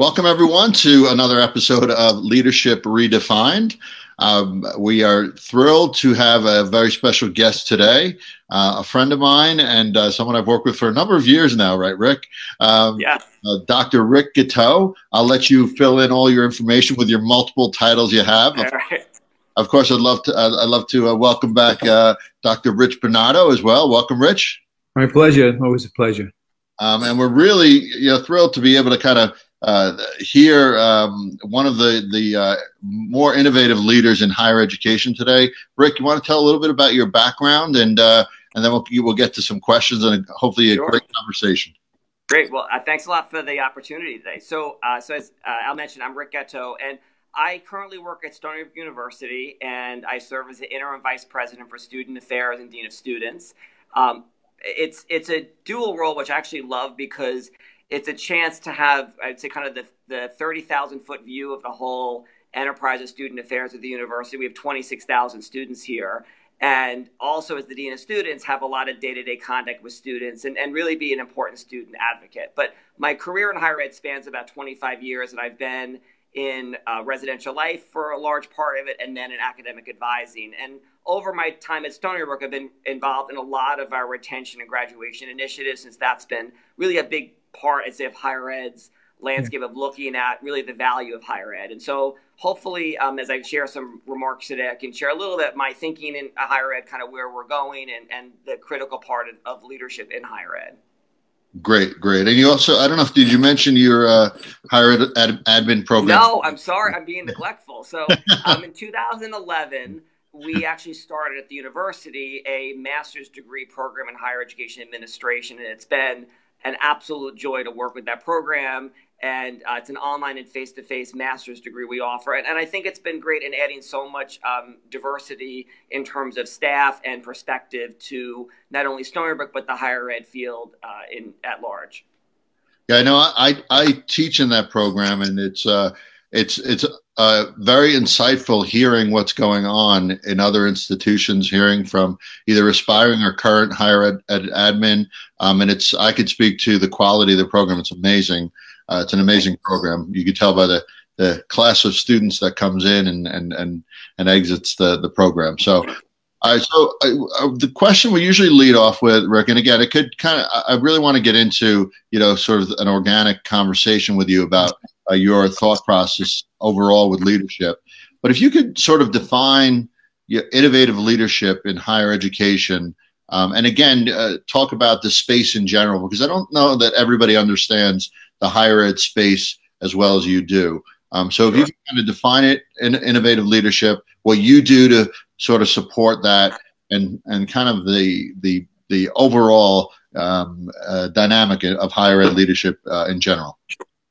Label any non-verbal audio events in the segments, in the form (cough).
Welcome, everyone, to another episode of Leadership Redefined. Um, we are thrilled to have a very special guest today, uh, a friend of mine and uh, someone I've worked with for a number of years now, right, Rick? Um, yeah. Uh, Dr. Rick Gatteau. I'll let you fill in all your information with your multiple titles you have. Of, of course, I'd love to. I'd love to uh, welcome back uh, Dr. Rich Bernardo as well. Welcome, Rich. My pleasure. Always a pleasure. Um, and we're really you know, thrilled to be able to kind of uh, here um, one of the the uh, more innovative leaders in higher education today. Rick, you want to tell a little bit about your background, and uh, and then we'll we'll get to some questions and hopefully a sure. great conversation. Great. Well, uh, thanks a lot for the opportunity today. So, uh, so as uh, Al mentioned, I'm Rick Gatteau, and I currently work at Stony Brook University, and I serve as the interim vice president for student affairs and dean of students. Um, it's it's a dual role, which I actually love because it's a chance to have, I'd say, kind of the, the 30,000 foot view of the whole enterprise of student affairs at the university. We have 26,000 students here. And also, as the Dean of Students, have a lot of day to day contact with students and, and really be an important student advocate. But my career in higher ed spans about 25 years, and I've been in uh, residential life for a large part of it, and then in academic advising. And over my time at Stony Brook, I've been involved in a lot of our retention and graduation initiatives, since that's been really a big part, I'd say, of higher ed's landscape of looking at really the value of higher ed. And so hopefully, um, as I share some remarks today, I can share a little bit my thinking in higher ed, kind of where we're going and, and the critical part of, of leadership in higher ed. Great, great. And you also, I don't know if, did you mention your uh, higher ed, ad, admin program? No, I'm sorry. I'm being neglectful. So um, in 2011, we actually started at the university a master's degree program in higher education administration. And it's been an absolute joy to work with that program. And uh, it's an online and face to face master's degree we offer. And, and, I think it's been great in adding so much um, diversity in terms of staff and perspective to not only Stony Brook, but the higher ed field uh, in, at large. Yeah, I know. I, I teach in that program, and it's uh, it's it's uh, very insightful hearing what's going on in other institutions, hearing from either aspiring or current higher ed, ed admin. Um, and it's I could speak to the quality of the program. It's amazing. Uh, it's an amazing program. You can tell by the the class of students that comes in and and and, and exits the the program. So. Uh, so uh, the question we usually lead off with, Rick, and again, it could kind of, I really want to get into, you know, sort of an organic conversation with you about uh, your thought process overall with leadership. But if you could sort of define your innovative leadership in higher education, um, and again, uh, talk about the space in general, because I don't know that everybody understands the higher ed space as well as you do. Um, so if you can kind of define it in innovative leadership, what you do to sort of support that, and and kind of the the the overall um, uh, dynamic of higher ed leadership uh, in general.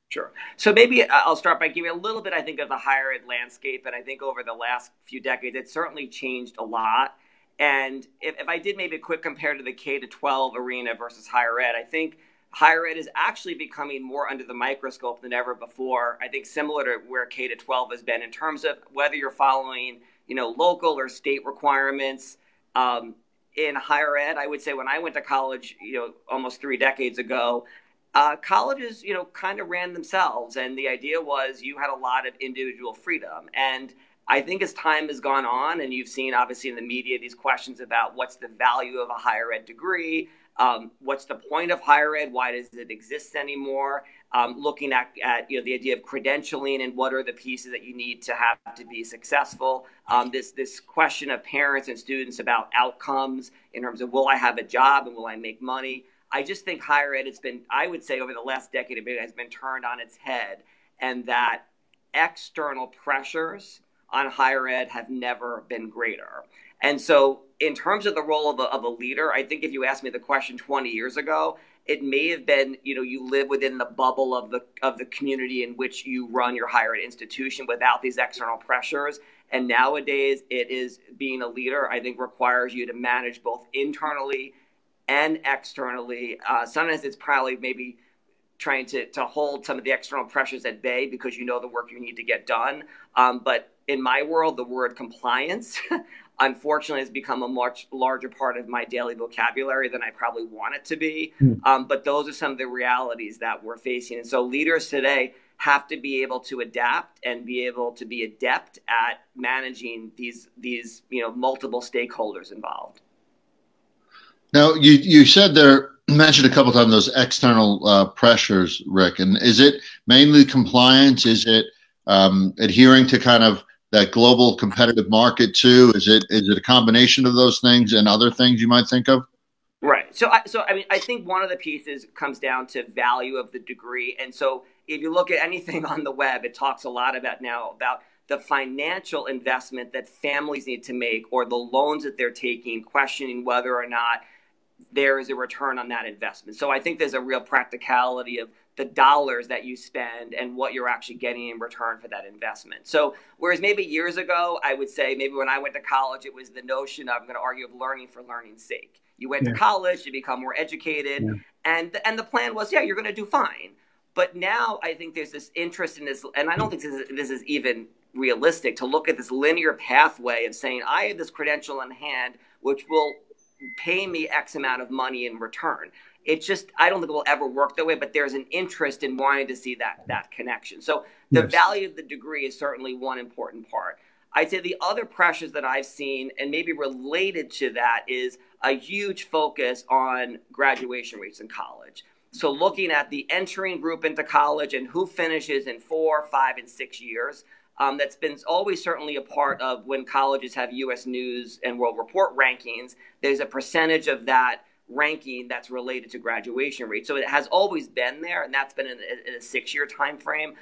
Sure. So maybe I'll start by giving a little bit, I think, of the higher ed landscape. And I think over the last few decades, it's certainly changed a lot. And if, if I did maybe a quick compare to the K to 12 arena versus higher ed, I think higher ed is actually becoming more under the microscope than ever before. I think similar to where K to 12 has been in terms of whether you're following, you know, local or state requirements. Um, in higher ed, I would say when I went to college, you know, almost three decades ago, uh, colleges, you know, kind of ran themselves, and the idea was you had a lot of individual freedom. And I think as time has gone on, and you've seen obviously in the media these questions about what's the value of a higher ed degree, um, what's the point of higher ed, why does it exist anymore? Um, looking at, at you know the idea of credentialing and what are the pieces that you need to have to be successful. Um, this this question of parents and students about outcomes in terms of will I have a job and will I make money? I just think higher ed has been, I would say, over the last decade, it has been turned on its head, and that external pressures on higher ed have never been greater. And so, in terms of the role of a, of a leader, I think if you asked me the question 20 years ago, it may have been, you know, you live within the bubble of the of the community in which you run your higher ed institution without these external pressures. And nowadays, it is being a leader. I think requires you to manage both internally and externally. Uh, sometimes it's probably maybe trying to, to hold some of the external pressures at bay because you know the work you need to get done. Um, but in my world, the word compliance, (laughs) unfortunately, has become a much larger part of my daily vocabulary than I probably want it to be. Mm. Um, but those are some of the realities that we're facing. And so leaders today have to be able to adapt and be able to be adept at managing these these you know multiple stakeholders involved. Now you you said there mentioned a couple times those external uh, pressures, Rick, and is it mainly compliance? Is it um, adhering to kind of that global competitive market too? Is it is it a combination of those things and other things you might think of? Right. So, I, so I mean, I think one of the pieces comes down to value of the degree, and so if you look at anything on the web, it talks a lot about now about the financial investment that families need to make or the loans that they're taking, questioning whether or not there is a return on that investment. So I think there's a real practicality of the dollars that you spend and what you're actually getting in return for that investment. So whereas maybe years ago, I would say maybe when I went to college, it was the notion of, I'm going to argue of learning for learning's sake. You went yeah. to college to become more educated, yeah. and and the plan was, yeah, you're going to do fine. But now I think there's this interest in this, and I don't think this is, this is even realistic to look at this linear pathway of saying, I have this credential in hand, which will pay me X amount of money in return. It's just I don't think it will ever work that way, but there's an interest in wanting to see that that connection. So the yes. value of the degree is certainly one important part. I'd say the other pressures that I've seen, and maybe related to that, is a huge focus on graduation rates in college. So looking at the entering group into college and who finishes in four, five, and six years. Um, that's been always certainly a part of when colleges have U.S. News and World Report rankings. There's a percentage of that ranking that's related to graduation rate. So it has always been there, and that's been in a, in a six-year time frame.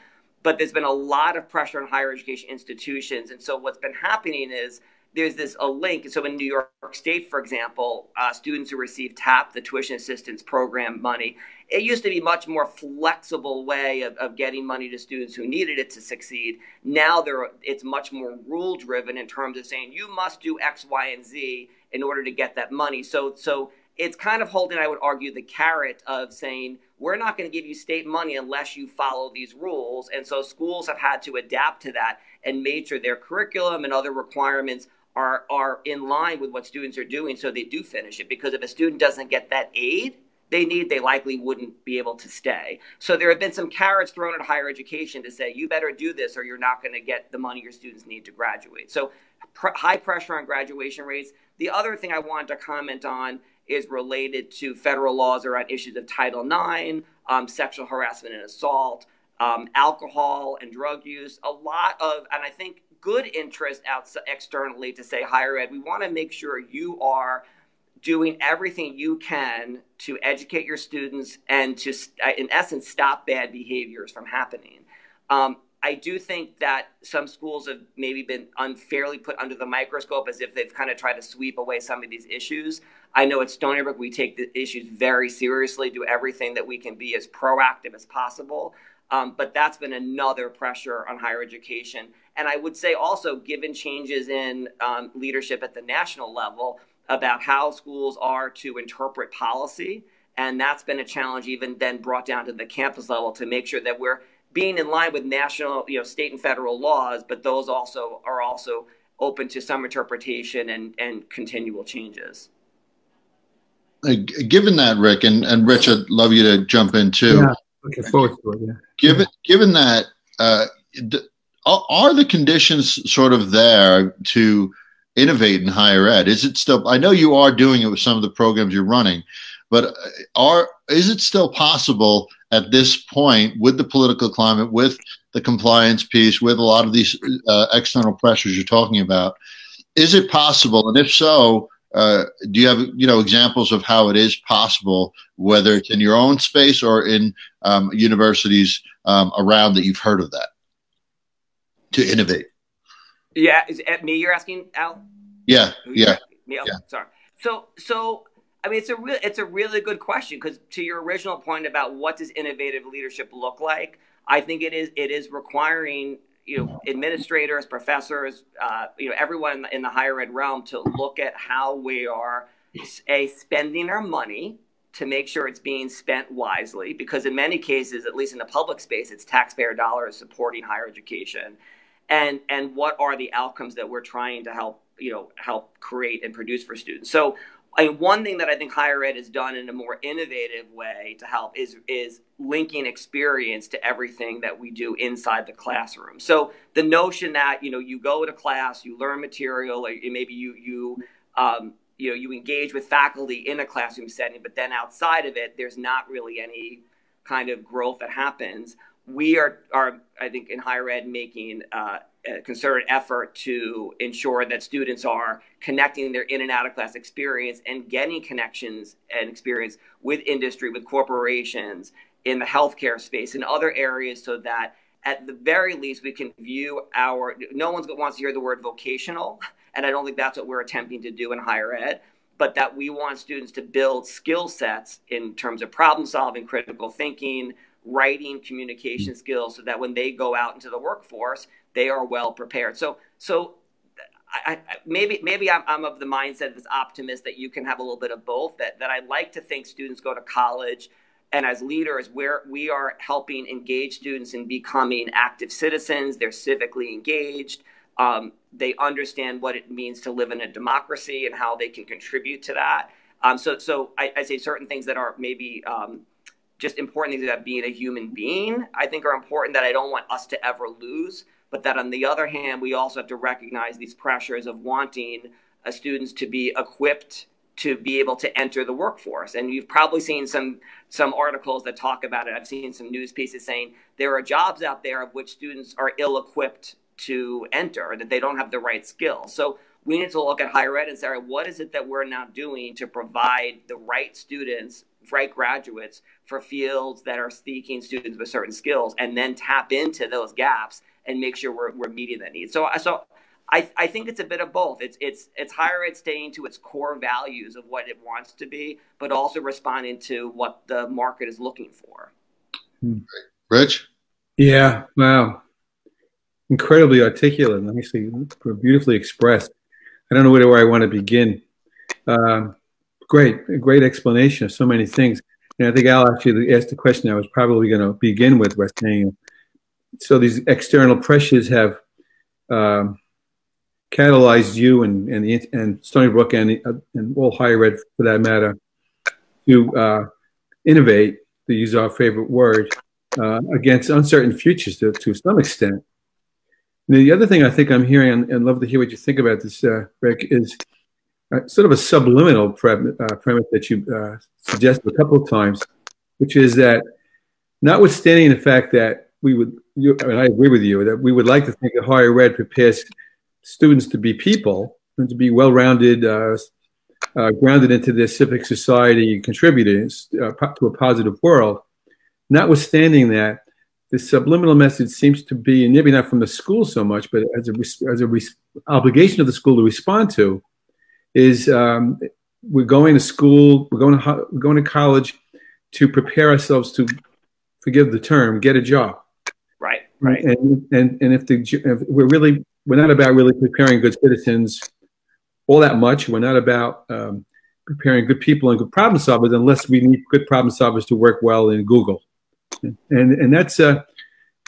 But there's been a lot of pressure on higher education institutions, and so what's been happening is there's this a link. So in New York State, for example, uh, students who receive TAP, the tuition assistance program money, it used to be much more flexible way of, of getting money to students who needed it to succeed. Now there, it's much more rule driven in terms of saying you must do X, Y, and Z in order to get that money. So so it's kind of holding, I would argue, the carrot of saying we're not going to give you state money unless you follow these rules. And so schools have had to adapt to that and made sure their curriculum and other requirements are are in line with what students are doing so they do finish it. Because if a student doesn't get that aid they need they likely wouldn't be able to stay. So there have been some carrots thrown at higher education to say you better do this or you're not going to get the money your students need to graduate. So pr- high pressure on graduation rates. The other thing i wanted to comment on is related to federal laws around issues of title ix um, sexual harassment and assault um, alcohol and drug use a lot of and i think good interest externally to say higher ed. We want to make sure you are doing everything you can to educate your students and to, uh, in essence, stop bad behaviors from happening. Um, I do think that some schools have maybe been unfairly put under the microscope as if they've kind of tried to sweep away some of these issues. I know at Stony Brook we take the issues very seriously, do everything that we can be as proactive as possible. Um, but that's been another pressure on higher education. And I would say also, given changes in um, leadership at the national level about how schools are to interpret policy, and that's been a challenge even then brought down to the campus level to make sure that we're being in line with national, you know, state and federal laws, but those also are also open to some interpretation and, and continual changes. Given that, Rick, and, and Rich, I'd love you to jump in too. Yeah. Looking forward to it. Yeah. Given given that, uh, are the conditions sort of there to innovate in higher ed? Is it still? I know you are doing it with some of the programs you're running, but uh, are is it still possible at this point with the political climate, with the compliance piece, with a lot of these uh, external pressures you're talking about? Is it possible? And if so, uh, do you have you know examples of how it is possible, whether it's in your own space or in um, universities um, around that you've heard of that to innovate? Yeah, is it me you're asking, Al? Yeah, yeah, me? Oh, yeah. Sorry. So, so I mean, it's a real, it's a really good question because to your original point about what does innovative leadership look like, I think it is it is requiring you know administrators, professors, uh, you know everyone in the, higher ed realm to look at how we are a spending our money to make sure it's being spent wisely because in many cases at least in the public space it's taxpayer dollars supporting higher education. And and what are the outcomes that we're trying to help you know help create and produce for students? So I mean, one thing that I think higher ed has done in a more innovative way to help is is linking experience to everything that we do inside the classroom. So the notion that you know you go to class, you learn material, or maybe you you um, you know you engage with faculty in a classroom setting, but then outside of it, there's not really any kind of growth that happens. We are are I think in higher ed making uh, concerted effort to ensure that students are connecting their in and out of class experience and getting connections and experience with industry, with corporations, in the healthcare space, and other areas, so that at the very least we can view our. No one wants to hear the word vocational, and I don't think that's what we're attempting to do in higher ed. But that we want students to build skill sets in terms of problem solving, critical thinking, writing, communication mm-hmm. skills, so that when they go out into the workforce, they are well prepared. So, so I, I, maybe maybe I'm, I'm, of the mindset of this optimist that you can have a little bit of both. That that I like to think students go to college, and as leaders, where we are helping engage students in becoming active citizens. They're civically engaged. Um, they understand what it means to live in a democracy and how they can contribute to that. Um, so, so I, I, say certain things that are maybe um, just important things about being a human being. I think are important that I don't want us to ever lose but that on the other hand, we also have to recognize these pressures of wanting uh, students to be equipped to be able to enter the workforce. And you've probably seen some some articles that talk about it. I've seen some news pieces saying there are jobs out there of which students are ill equipped to enter, that they don't have the right skills. So we need to look at higher ed and say, what is it that we're now doing to provide the right students, right graduates for fields that are seeking students with certain skills, and then tap into those gaps and make sure we're, we're meeting that need. So, so I, I think it's a bit of both. It's it's it's higher ed staying to its core values of what it wants to be, but also responding to what the market is looking for. Hmm. Rich, yeah, wow, incredibly articulate, nicely, beautifully expressed. I don't know where, where I want to begin. Um, great, great explanation of so many things. And I think Al actually asked the question I was probably going to begin with, was saying so these external pressures have um, catalyzed you and and, the, and Stony Brook and, uh, and all higher ed for that matter to uh, innovate, to use our favorite word, uh, against uncertain futures to, to some extent. And the other thing I think I'm hearing, and, and love to hear what you think about this, uh, Rick, is uh, sort of a subliminal pre- uh, premise that you suggested a couple of times, which is that notwithstanding the fact that we would, you, and I agree with you, that we would like to think that higher ed prepares students to be people and to be well rounded, uh, uh, grounded into their civic society contributors uh, to a positive world. Notwithstanding that, the subliminal message seems to be, and maybe not from the school so much, but as a, as a obligation of the school to respond to, is um, we're going to school, we're going to, we're going to college to prepare ourselves to, forgive the term, get a job. Right. And and and if the if we're really we're not about really preparing good citizens all that much. We're not about um, preparing good people and good problem solvers unless we need good problem solvers to work well in Google. And and that's uh,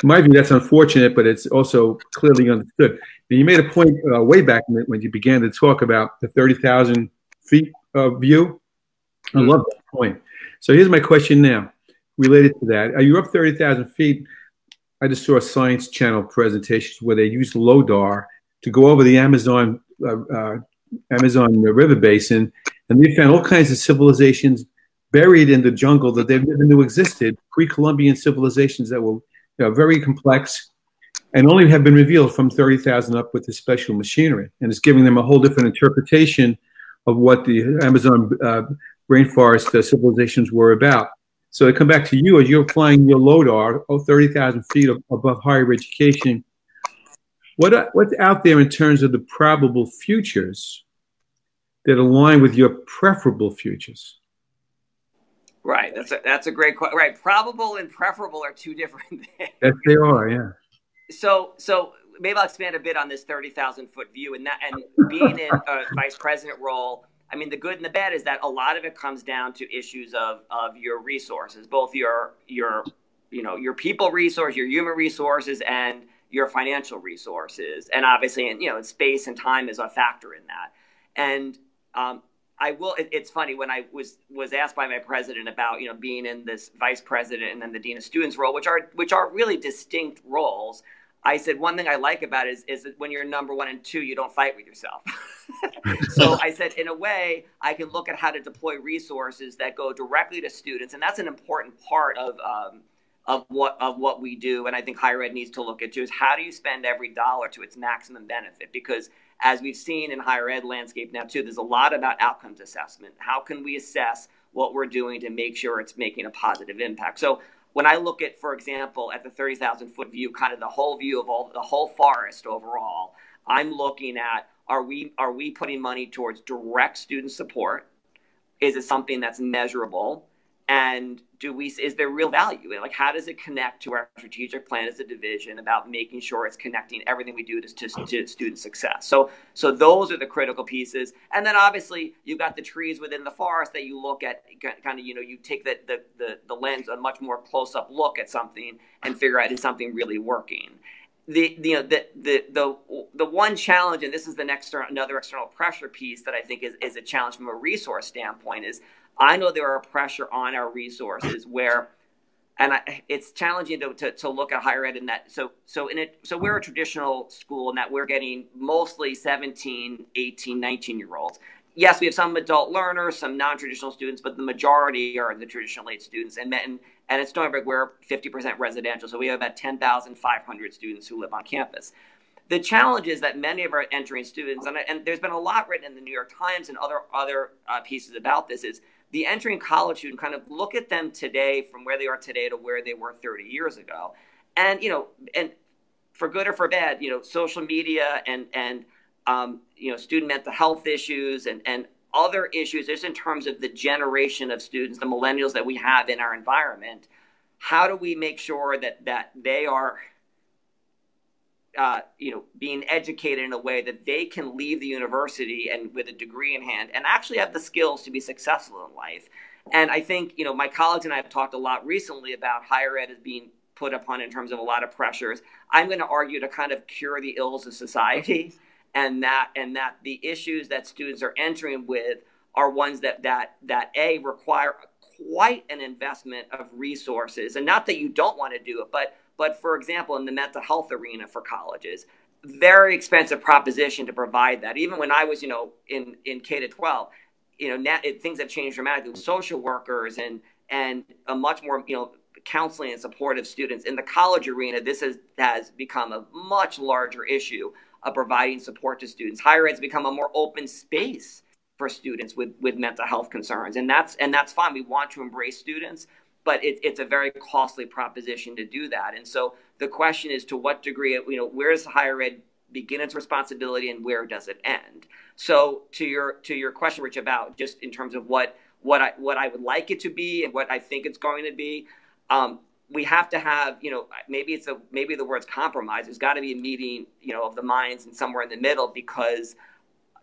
in my view that's unfortunate, but it's also clearly understood. And you made a point uh, way back when you began to talk about the thirty thousand feet uh, view. I love that point. So here's my question now, related to that: Are you up thirty thousand feet? I just saw a Science Channel presentation where they used LiDAR to go over the Amazon uh, uh, Amazon River Basin, and they found all kinds of civilizations buried in the jungle that they never knew existed, pre-Columbian civilizations that were you know, very complex and only have been revealed from 30,000 up with this special machinery. And it's giving them a whole different interpretation of what the Amazon uh, rainforest uh, civilizations were about. So I come back to you as you're flying your LiDAR, oh, 30,000 feet above higher education. What, what's out there in terms of the probable futures that align with your preferable futures? Right. That's a, that's a great question. Right. Probable and preferable are two different (laughs) things. Yes, they are. Yeah. So, so maybe I'll expand a bit on this 30,000 foot view and that, and being in a vice president role, I mean, the good and the bad is that a lot of it comes down to issues of of your resources, both your your you know your people resource, your human resources, and your financial resources, and obviously, you know, space and time is a factor in that. And um, I will. It, it's funny when I was was asked by my president about you know being in this vice president and then the dean of students role, which are which are really distinct roles. I said one thing I like about it is, is that when you're number one and two, you don't fight with yourself. (laughs) so I said, in a way, I can look at how to deploy resources that go directly to students, and that's an important part of um, of what of what we do. And I think higher ed needs to look at too is how do you spend every dollar to its maximum benefit? Because as we've seen in higher ed landscape now too, there's a lot about outcomes assessment. How can we assess what we're doing to make sure it's making a positive impact? So when I look at, for example, at the 30,000 foot view, kind of the whole view of all the whole forest overall, I'm looking at are we are we putting money towards direct student support? Is it something that's measurable? And do we is there real value? Like how does it connect to our strategic plan as a division about making sure it's connecting everything we do to, to, to, student success? So so those are the critical pieces. And then obviously you've got the trees within the forest that you look at kind of you know you take the the, the, the lens a much more close-up look at something and figure out is something really working? The, you know, the, the, the, the one challenge, and this is the next another external pressure piece that I think is, is a challenge from a resource standpoint, is I know there are pressure on our resources where, and I, it's challenging to, to, to, look at higher ed in that. So, so in it, so we're a traditional school in that we're getting mostly 17, 18, 19 year olds. Yes, we have some adult learners, some non-traditional students, but the majority are the traditional age students. And, and, and at Stony Brook, we're 50% residential. So we have about 10,500 students who live on campus the challenge is that many of our entering students, and, and, there's been a lot written in the New York Times and other other uh, pieces about this, is the entering college student kind of look at them today from where they are today to where they were 30 years ago. And, you know, and for good or for bad, you know, social media and, and, um, you know, student mental health issues and, and other issues, just in terms of the generation of students, the millennials that we have in our environment, how do we make sure that, that they are uh, you know, being educated in a way that they can leave the university and with a degree in hand and actually have the skills to be successful in life. And I think, you know, my colleagues and I have talked a lot recently about higher ed as being put upon in terms of a lot of pressures. I'm going to argue to kind of cure the ills of society and that and that the issues that students are entering with are ones that that that a require quite an investment of resources and not that you don't want to do it but but for example, in the mental health arena for colleges, very expensive proposition to provide that. Even when I was, you know, in, in K to 12, you know, now, it, things have changed dramatically with social workers and, and a much more, you know, counseling and support of students. In the college arena, this has, has become a much larger issue of providing support to students. Higher ed has become a more open space for students with, with mental health concerns. And that's, and that's fine. We want to embrace students, but it, it's a very costly proposition to do that. And so the question is to what degree, you know, where does higher ed begin its responsibility and where does it end? So to your to your question, Rich, about just in terms of what what I what I would like it to be and what I think it's going to be, um, we have to have you know maybe it's a maybe the word's compromise. There's got to be a meeting you know of the minds and somewhere in the middle because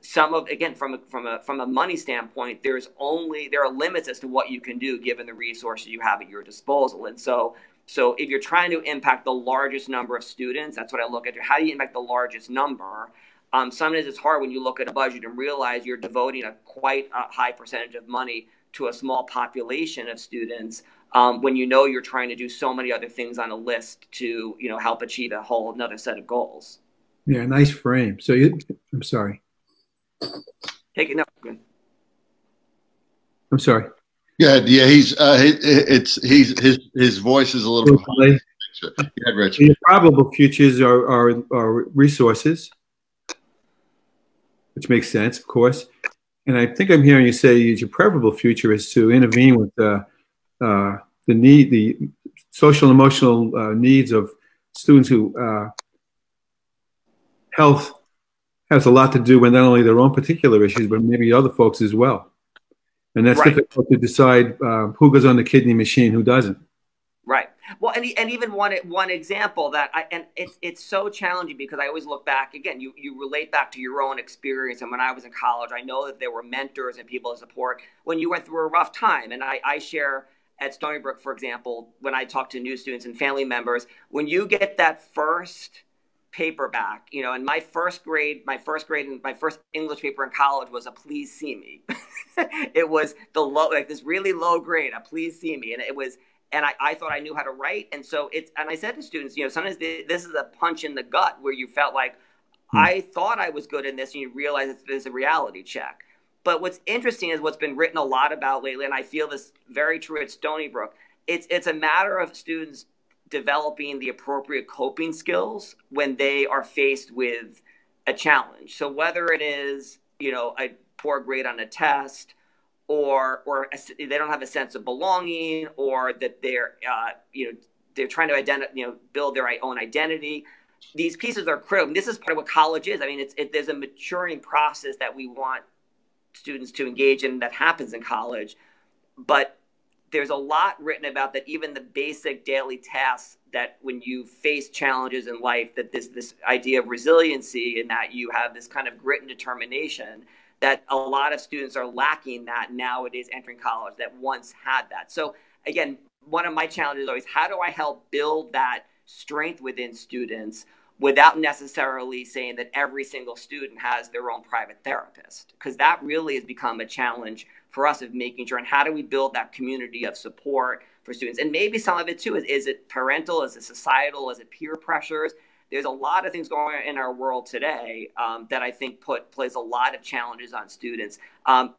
some of again from a, from a from a money standpoint there's only there are limits as to what you can do given the resources you have at your disposal. And so so if you're trying to impact the largest number of students that's what i look at. How do you impact the largest number? Um, sometimes it's hard when you look at a budget and realize you're devoting a quite a high percentage of money to a small population of students um, when you know you're trying to do so many other things on a list to you know help achieve a whole another set of goals. Yeah nice frame. So you i'm sorry Take it. No, good. I'm sorry. Yeah, yeah. He's uh, it's he's his his voice is a little bit. Yeah, Rich. The probable futures are, are are resources, which makes sense, of course. And I think I'm hearing you say your probable future is to intervene with the uh, the need, the social and emotional uh, needs of students who uh, health has a lot to do with not only their own particular issues, but maybe other folks as well. And that's right. difficult to decide uh, who goes on the kidney machine, who doesn't. Right. Well, and, and even one one example that I and it's it's so challenging because I always look back again. You you relate back to your own experience, and when I was in college, I know that there were mentors and people to support when you went through a rough time. And I, I share at Stony Brook, for example, when I talk to new students and family members, when you get that first paper back, you know, and my first grade, my first grade, and my first English paper in college was a please see me. (laughs) it was the low, like this really low grade, a please see me. And it was, and I, I thought I knew how to write. And so it's, and I said to students, you know, sometimes this is a punch in the gut where you felt like, hmm. I thought I was good in this, and you realize it's, it's a reality check. But what's interesting is what's been written a lot about lately, and I feel this very true at Stony Brook. It's it's a matter of students developing the appropriate coping skills when they are faced with a challenge. So whether it is you know a poor grade on a test, or or a, they don't have a sense of belonging, or that they're uh, you know they're trying to identify you know build their own identity. These pieces are critical. and this is part of what college is. I mean, it's it, there's a maturing process that we want students to engage in that happens in college. But there's a lot written about that even the basic daily tasks that when you face challenges in life that this this idea of resiliency and that you have this kind of grit and determination that a lot of students are lacking that nowadays entering college that once had that. So again one of my challenges is always how do i help build that strength within students without necessarily saying that every single student has their own private therapist? Because that really has become a challenge for us of making sure and how do we build that community of support for students? And maybe some of it too is, is it parental? Is it societal? Is it peer pressures? There's a lot of things going on in our world today um, that i think put plays a lot of challenges on students. Um,